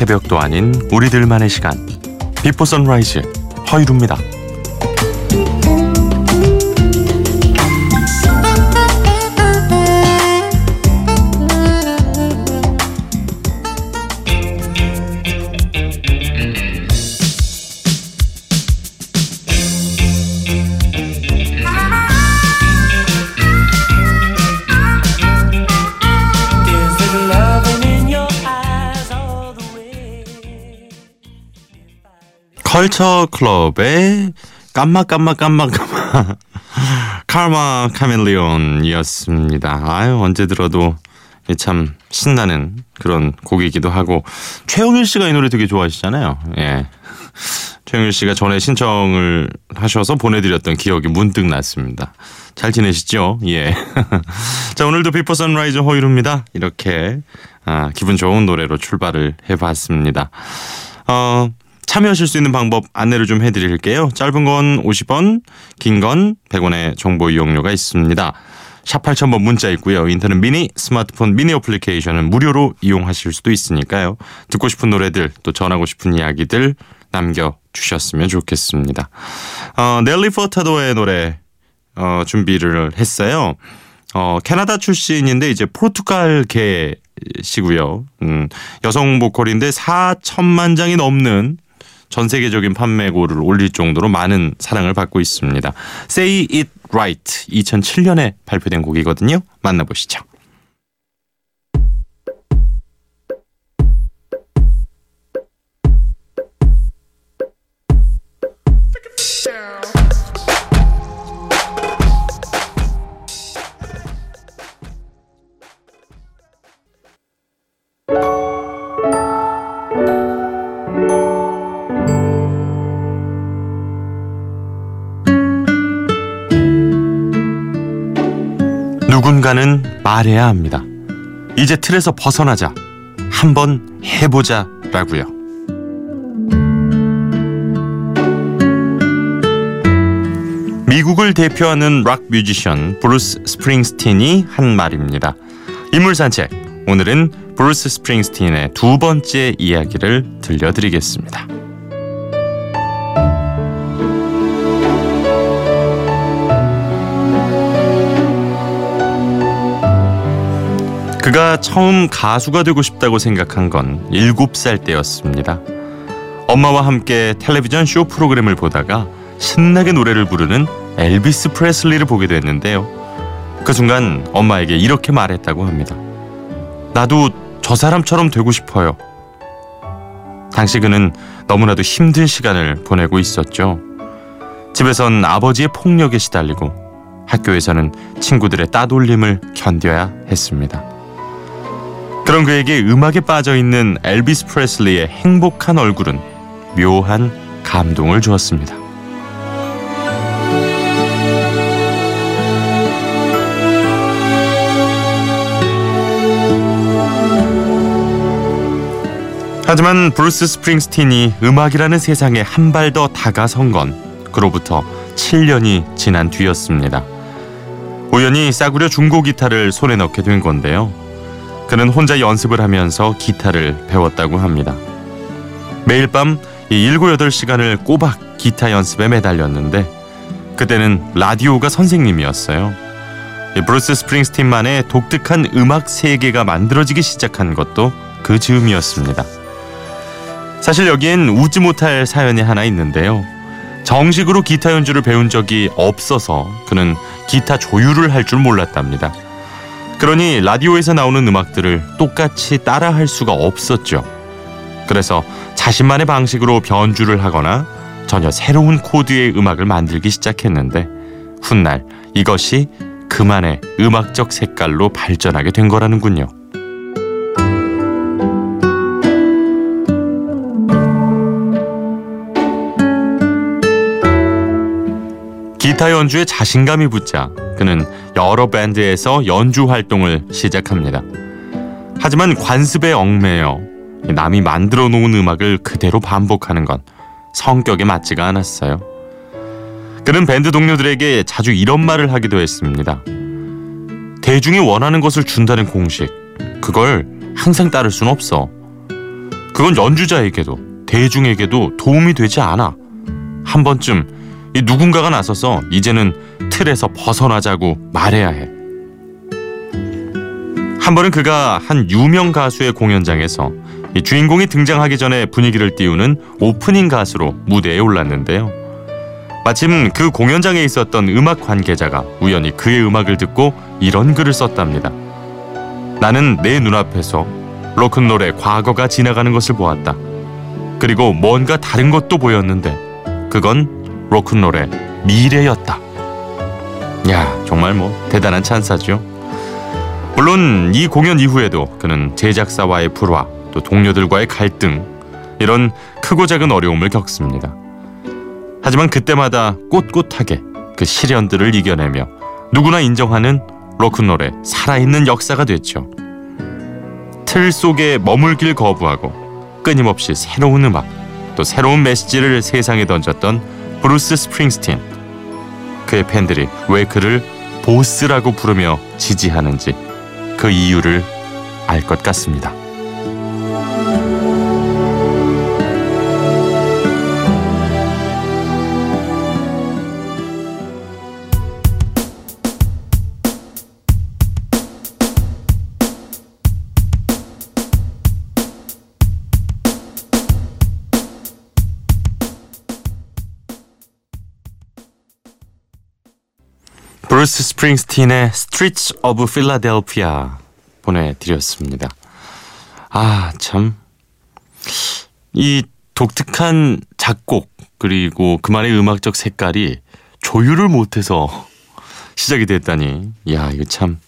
새벽도 아닌 우리들만의 시간. 비포 선라이즈 허이루입니다. 컬처 클럽의 Karma Karma Karma Karma Karma Chameleon이었습니다. 아유 언제 들어도 참 신나는 그런 곡이기도 하고 최영일 씨가 이 노래 되게 좋아하시잖아요. 예. 최영일 씨가 전에 신청을 하셔서 보내드렸던 기억이 문득 났습니다. 잘 지내시죠? 예. 자 오늘도 비포 선라이즈 허일후입니다. 이렇게 아, 기분 좋은 노래로 출발을 해봤습니다. 어, 참여하실 수 있는 방법 안내를 좀 해드릴게요. 짧은 건 50원, 긴 건 100원의 정보 이용료가 있습니다. 샵 8000번 문자 있고요. 인터넷 미니, 스마트폰 미니 어플리케이션은 무료로 이용하실 수도 있으니까요. 듣고 싶은 노래들 또 전하고 싶은 이야기들 남겨주셨으면 좋겠습니다. 어, 넬리 포타도의 노래 어, 준비를 했어요. 어, 캐나다 출신인데 이제 포르투갈계시고요. 음, 여성 보컬인데 4천만 장이 넘는 전 세계적인 판매고를 올릴 정도로 많은 사랑을 받고 있습니다. Say It Right 2007년에 발표된 곡이거든요. 만나보시죠. 누군가는 말해야 합니다. 이제 틀에서 벗어나자. 한번 해보자. 라고요. 미국을 대표하는 락 뮤지션 브루스 스프링스틴이 한 말입니다. 인물 산책. 오늘은 브루스 스프링스틴의 두 번째 이야기를 들려드리겠습니다. 그가 처음 가수가 되고 싶다고 생각한 건 7살 때였습니다. 엄마와 함께 텔레비전 쇼 프로그램을 보다가 신나게 노래를 부르는 엘비스 프레슬리를 보게 됐는데요. 그 순간 엄마에게 이렇게 말했다고 합니다. 나도 저 사람처럼 되고 싶어요. 당시 그는 너무나도 힘든 시간을 보내고 있었죠. 집에선 아버지의 폭력에 시달리고 학교에서는 친구들의 따돌림을 견뎌야 했습니다. 그런 그에게 음악에 빠져 있는 엘비스 프레슬리의 행복한 얼굴은 묘한 감동을 주었습니다. 하지만 브루스 스프링스틴이 음악이라는 세상에 한 발 더 다가선 건 그로부터 7년이 지난 뒤였습니다. 우연히 싸구려 중고 기타를 손에 넣게 된 건데요. 그는 혼자 연습을 하면서 기타를 배웠다고 합니다. 매일 밤 7, 8시간을 꼬박 기타 연습에 매달렸는데 그때는 라디오가 선생님이었어요. 이 브루스 스프링스틴만의 독특한 음악 세계가 만들어지기 시작한 것도 그 즈음이었습니다. 사실 여기엔 웃지 못할 사연이 하나 있는데요. 정식으로 기타 연주를 배운 적이 없어서 그는 기타 조율을 할 줄 몰랐답니다. 그러니 라디오에서 나오는 음악들을 똑같이 따라할 수가 없었죠. 그래서 자신만의 방식으로 변주를 하거나 전혀 새로운 코드의 음악을 만들기 시작했는데 훗날 이것이 그만의 음악적 색깔로 발전하게 된 거라는군요. 기타 연주에 자신감이 붙자 그는 여러 밴드에서 연주 활동을 시작합니다. 하지만 관습에 얽매여 남이 만들어 놓은 음악을 그대로 반복하는 건 성격에 맞지가 않았어요. 그는 밴드 동료들에게 자주 이런 말을 하기도 했습니다. 대중이 원하는 것을 준다는 공식, 그걸 항상 따를 순 없어. 그건 연주자에게도 대중에게도 도움이 되지 않아. 한 번쯤 이 누군가가 나서서 이제는 틀에서 벗어나자고 말해야 해. 한 번은 그가 한 유명 가수의 공연장에서 이 주인공이 등장하기 전에 분위기를 띄우는 오프닝 가수로 무대에 올랐는데요. 마침 그 공연장에 있었던 음악 관계자가 우연히 그의 음악을 듣고 이런 글을 썼답니다. 나는 내 눈앞에서 로큰롤의 과거가 지나가는 것을 보았다. 그리고 뭔가 다른 것도 보였는데 그건 로큰롤의 미래였다. 야, 정말 뭐 대단한 찬사죠. 물론 이 공연 이후에도 그는 제작사와의 불화, 또 동료들과의 갈등 이런 크고 작은 어려움을 겪습니다. 하지만 그때마다 꼿꼿하게 그 시련들을 이겨내며 누구나 인정하는 로큰롤의 살아있는 역사가 됐죠. 틀 속에 머물길 거부하고 끊임없이 새로운 음악 또 새로운 메시지를 세상에 던졌던 브루스 스프링스틴 그의 팬들이 왜 그를 보스라고 부르며 지지하는지 그 이유를 알 것 같습니다. 브루스 스프링스틴의 Streets of Philadelphia 보내드렸습니다. 아, 참. 이 독특한 작곡, 그리고 그만의 음악적 색깔이 조율을 못해서 시작이 됐다니. 야, 이거 참,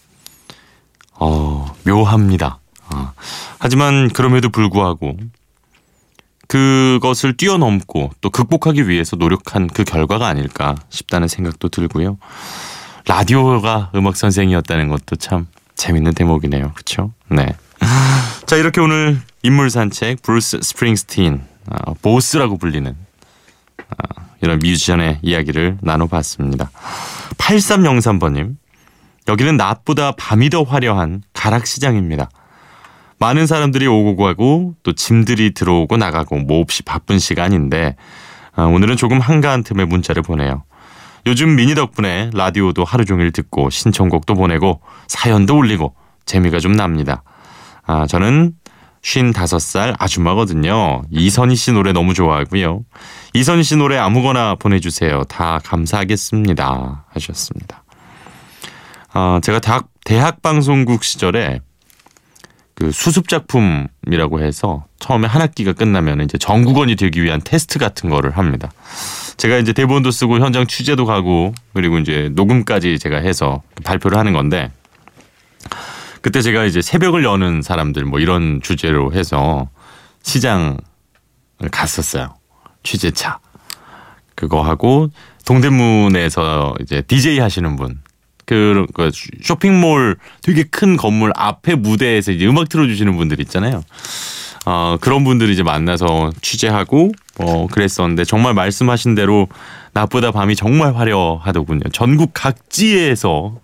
어, 묘합니다. 아, 하지만 그럼에도 불구하고 그것을 뛰어넘고 또 극복하기 위해서 노력한 그 결과가 아닐까 싶다는 생각도 들고요. 라디오가 음악 선생이었다는 것도 참 재밌는 대목이네요. 그렇죠? 네. 자 이렇게 오늘 인물 산책 브루스 스프링스틴 어, 보스라고 불리는 어, 이런 뮤지션의 이야기를 나눠봤습니다. 8303번님 여기는 낮보다 밤이 더 화려한 가락시장입니다. 많은 사람들이 오고 가고 또 짐들이 들어오고 나가고 몹시 바쁜 시간인데 어, 오늘은 조금 한가한 틈에 문자를 보내요. 요즘 미니 덕분에 라디오도 하루 종일 듣고 신청곡도 보내고 사연도 올리고 재미가 좀 납니다. 아, 저는 55살 아줌마거든요. 이선희 씨 노래 너무 좋아하고요. 이선희 씨 노래 아무거나 보내주세요. 다 감사하겠습니다. 하셨습니다. 아, 제가 대학, 대학 방송국 시절에 그 수습 작품이라고 해서 처음에 한 학기가 끝나면 이제 전국원이 되기 위한 테스트 같은 거를 합니다. 제가 이제 대본도 쓰고 현장 취재도 가고 그리고 이제 녹음까지 제가 해서 발표를 하는 건데 그때 제가 이제 새벽을 여는 사람들 뭐 이런 주제로 해서 시장을 갔었어요. 취재차. 그거 하고 동대문에서 이제 DJ 하시는 분. 그, 그 쇼핑몰 되게 큰 건물 앞에 무대에서 이제 음악 틀어주시는 분들 있잖아요. 어, 그런 분들 이제 만나서 취재하고 어, 그랬었는데 정말 말씀하신 대로 낮보다 밤이 정말 화려하더군요. 전국 각지에서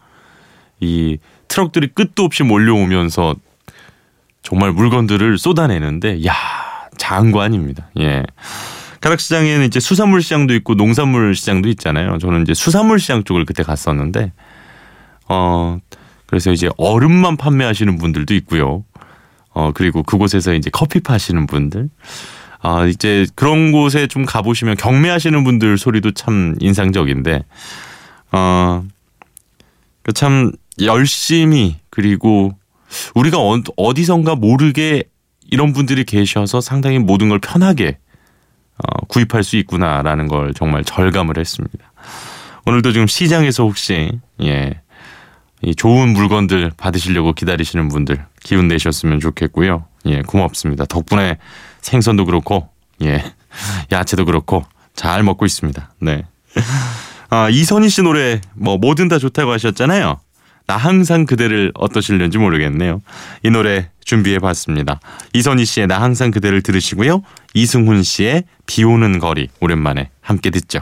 이 트럭들이 끝도 없이 몰려오면서 정말 물건들을 쏟아내는데 야 장관입니다. 예. 가락시장에는 이제 수산물 시장도 있고 농산물 시장도 있잖아요. 저는 이제 수산물 시장 쪽을 그때 갔었는데 어 그래서 이제 얼음만 판매하시는 분들도 있고요. 어 그리고 그곳에서 이제 커피 파시는 분들 아 이제 그런 곳에 좀 가보시면 경매하시는 분들 소리도 참 인상적인데 어 참 열심히 그리고 우리가 어, 어디선가 모르게 이런 분들이 계셔서 상당히 모든 걸 편하게 어, 구입할 수 있구나라는 걸 정말 절감을 했습니다. 오늘도 지금 시장에서 혹시 예. 이 좋은 물건들 받으시려고 기다리시는 분들 기운 내셨으면 좋겠고요. 예, 고맙습니다. 덕분에 생선도 그렇고 예, 야채도 그렇고 잘 먹고 있습니다. 네. 아, 이선희 씨 노래 뭐 뭐든 다 좋다고 하셨잖아요. 나 항상 그대를 어떠실는지 모르겠네요. 이 노래 준비해 봤습니다. 이선희 씨의 나 항상 그대를 들으시고요. 이승훈 씨의 비 오는 거리 오랜만에 함께 듣죠.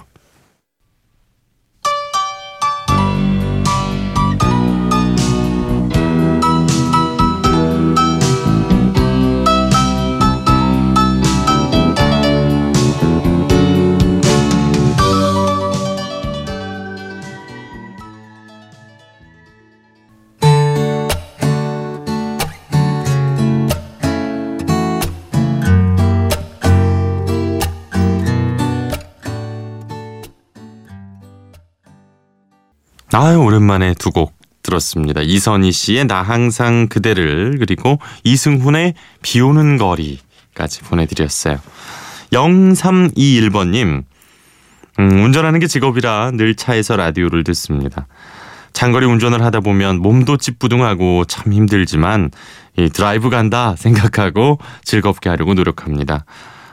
아유 오랜만에 두 곡 들었습니다. 이선희 씨의 나 항상 그대를 그리고 이승훈의 비 오는 거리까지 보내드렸어요. 0321번님 음, 운전하는 게 직업이라 늘 차에서 라디오를 듣습니다. 장거리 운전을 하다 보면 몸도 찌뿌둥하고 참 힘들지만 이 드라이브 간다 생각하고 즐겁게 하려고 노력합니다.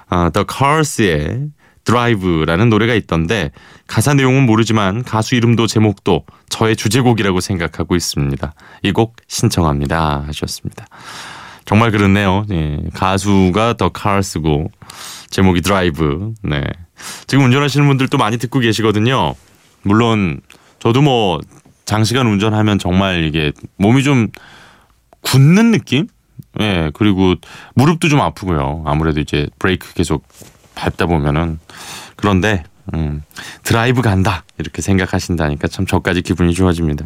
어, The Cars의 드라이브라는 노래가 있던데 가사 내용은 모르지만 가수 이름도 제목도 저의 주제곡이라고 생각하고 있습니다. 이 곡 신청합니다 하셨습니다. 정말 그렇네요. 예, 가수가 The Cars고 제목이 드라이브. 네. 지금 운전하시는 분들도 많이 듣고 계시거든요. 물론 저도 뭐 장시간 운전하면 정말 이게 몸이 좀 굳는 느낌? 예, 그리고 무릎도 좀 아프고요. 아무래도 이제 브레이크 계속 밟다 보면은 그런데 음, 드라이브 간다 이렇게 생각하신다니까 참 저까지 기분이 좋아집니다.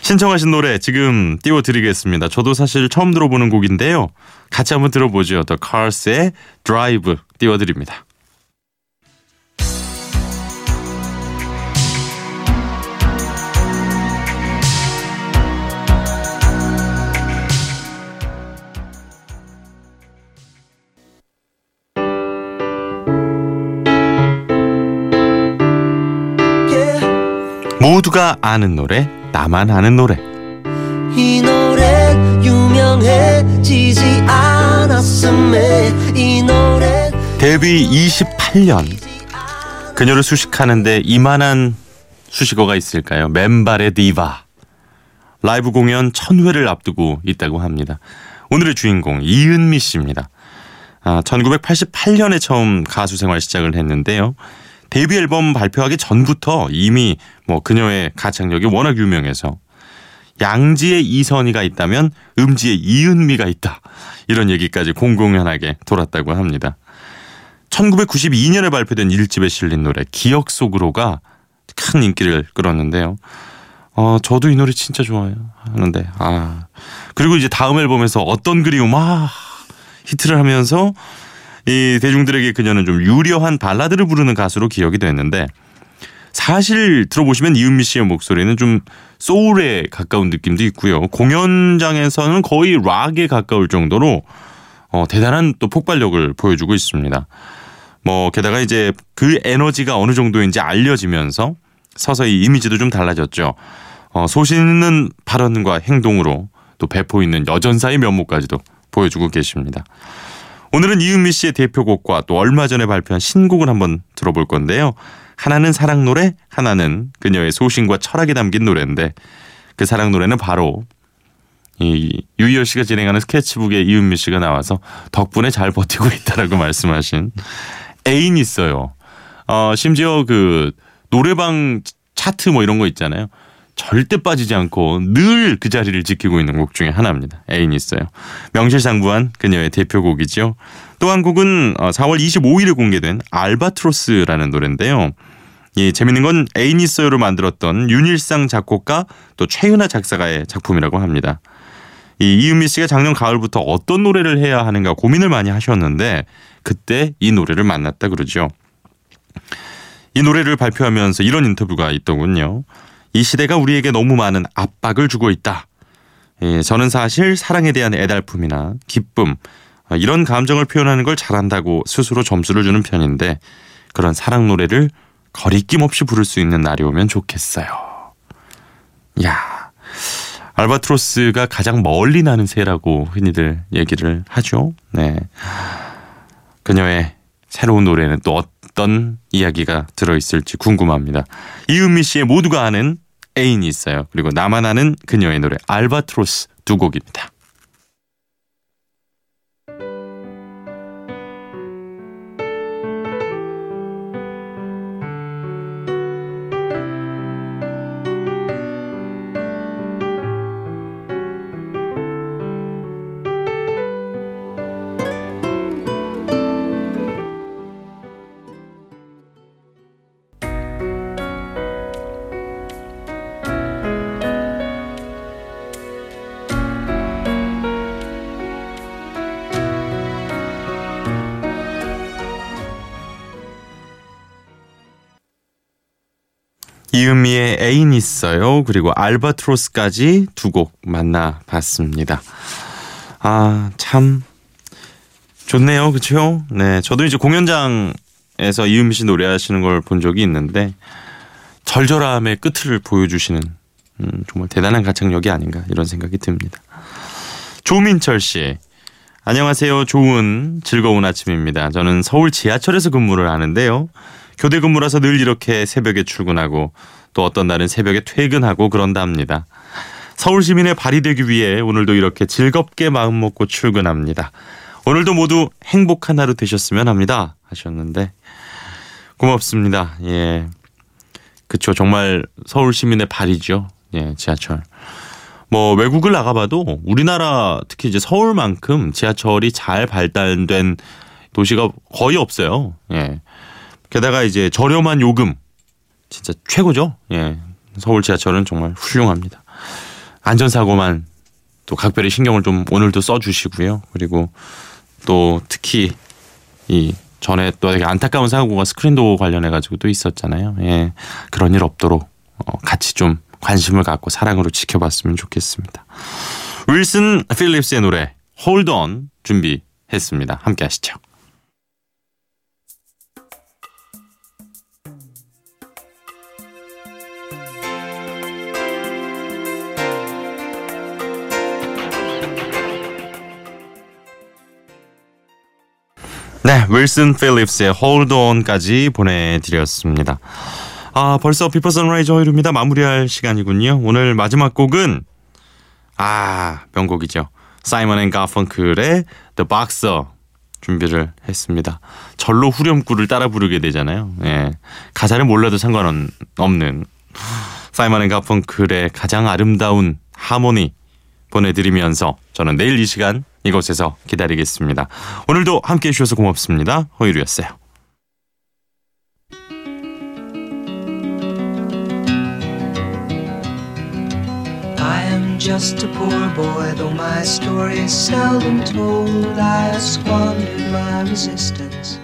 신청하신 노래 지금 띄워드리겠습니다. 저도 사실 처음 들어보는 곡인데요. 같이 한번 들어보죠. The Cars의 드라이브 띄워드립니다. 모두가 아는 노래, 나만 아는 노래. 이 노래 유명해지지 않았음에 이 노래 데뷔 28년. 그녀를 수식하는데 이만한 수식어가 있을까요? 맨발의 디바. 라이브 공연 1000회를 앞두고 있다고 합니다. 오늘의 주인공 이은미 씨입니다. 아, 1988년에 처음 가수 생활 시작을 했는데요. 데뷔 앨범 발표하기 전부터 이미 뭐 그녀의 가창력이 워낙 유명해서 양지에 이선희가 있다면 음지에 이은미가 있다. 이런 얘기까지 공공연하게 돌았다고 합니다. 1992년에 발표된 1집에 실린 노래 기억 속으로가 큰 인기를 끌었는데요. 어, 저도 이 노래 진짜 좋아요. 하는데 아. 그리고 이제 다음 앨범에서 어떤 그리움 아 히트를 하면서 이 대중들에게 그녀는 좀 유려한 발라드를 부르는 가수로 기억이 됐는데 사실 들어보시면 이은미 씨의 목소리는 좀 소울에 가까운 느낌도 있고요. 공연장에서는 거의 락에 가까울 정도로 어, 대단한 또 폭발력을 보여주고 있습니다. 뭐 게다가 이제 그 에너지가 어느 정도인지 알려지면서 서서히 이미지도 좀 달라졌죠. 어, 소신 있는 발언과 행동으로 또 배포 있는 여전사의 면모까지도 보여주고 계십니다. 오늘은 이은미 씨의 대표곡과 또 얼마 전에 발표한 신곡을 한번 들어볼 건데요. 하나는 사랑 노래, 하나는 그녀의 소신과 철학이 담긴 노래인데 그 사랑 노래는 바로 이 유희열 씨가 진행하는 스케치북에 이은미 씨가 나와서 덕분에 잘 버티고 있다라고 말씀하신 애인 있어요. 어, 심지어 그 노래방 차트 뭐 이런 거 있잖아요. 절대 빠지지 않고 늘 그 자리를 지키고 있는 곡 중에 하나입니다. 애인 있어요. 명실상부한 그녀의 대표곡이죠. 또한 곡은 4월 25일에 공개된 알바트로스라는 노래인데요. 이 재밌는 건 애인 있어요를 만들었던 윤일상 작곡가 또 최윤아 작사가의 작품이라고 합니다. 이 이은미 씨가 작년 가을부터 어떤 노래를 해야 하는가 고민을 많이 하셨는데 그때 이 노래를 만났다 그러죠. 이 노래를 발표하면서 이런 인터뷰가 있더군요. 이 시대가 우리에게 너무 많은 압박을 주고 있다. 예, 저는 사실 사랑에 대한 애달픔이나 기쁨 어, 이런 감정을 표현하는 걸 잘한다고 스스로 점수를 주는 편인데 그런 사랑 노래를 거리낌 없이 부를 수 있는 날이 오면 좋겠어요. 야, 알바트로스가 가장 멀리 나는 새라고 흔히들 얘기를 하죠. 네. 그녀의 새로운 노래는 또 어떤 이야기가 들어 있을지 궁금합니다. 이은미 씨의 모두가 아는 애인이 있어요. 그리고 나만 아는 그녀의 노래 알바트로스 두 곡입니다. 이은미의 애인 있어요. 그리고 알바트로스까지 두 곡 만나봤습니다. 아, 참 좋네요. 그쵸? 네. 저도 이제 공연장에서 이은미 씨 노래하시는 걸 본 적이 있는데 절절함의 끝을 보여주시는 음, 정말 대단한 가창력이 아닌가 이런 생각이 듭니다. 조민철 씨. 안녕하세요. 좋은 즐거운 아침입니다. 저는 서울 지하철에서 근무를 하는데요. 교대 근무라서 늘 이렇게 새벽에 출근하고 또 어떤 날은 새벽에 퇴근하고 그런답니다. 서울 시민의 발이 되기 위해 오늘도 이렇게 즐겁게 마음 먹고 출근합니다. 오늘도 모두 행복한 하루 되셨으면 합니다. 하셨는데 고맙습니다. 예. 그쵸 정말 서울 시민의 발이죠. 예, 지하철. 뭐 외국을 나가봐도 우리나라 특히 이제 서울만큼 지하철이 잘 발달된 도시가 거의 없어요. 예. 게다가 이제 저렴한 요금 진짜 최고죠. 예. 서울 지하철은 정말 훌륭합니다. 안전사고만 또 각별히 신경을 좀 오늘도 써주시고요. 그리고 또 특히 이 전에 또 되게 안타까운 사고가 스크린도 관련해 가지고 또 있었잖아요. 예. 그런 일 없도록 어, 같이 좀 관심을 갖고 사랑으로 지켜봤으면 좋겠습니다. 윌슨 필립스의 노래 On 준비했습니다. 함께 하시죠. 네, 윌슨 필립스의 Hold On까지 보내드렸습니다. 아, 벌써 Before Sunrise 허일후입니다. 마무리할 시간이군요. 오늘 마지막 곡은 아, 명곡이죠. 사이먼 앤 가펑클의 The Boxer 준비를 했습니다. 절로 후렴구를 따라 부르게 되잖아요. 예. 가사를 몰라도 상관없는 사이먼 앤 가펑클의 가장 아름다운 하모니 보내드리면서 저는 내일 이 시간 이곳에서 기다리겠습니다. 오늘도 함께 해 주셔서 고맙습니다. am just a poor boy, though my story is seldom told. I squandered my resistance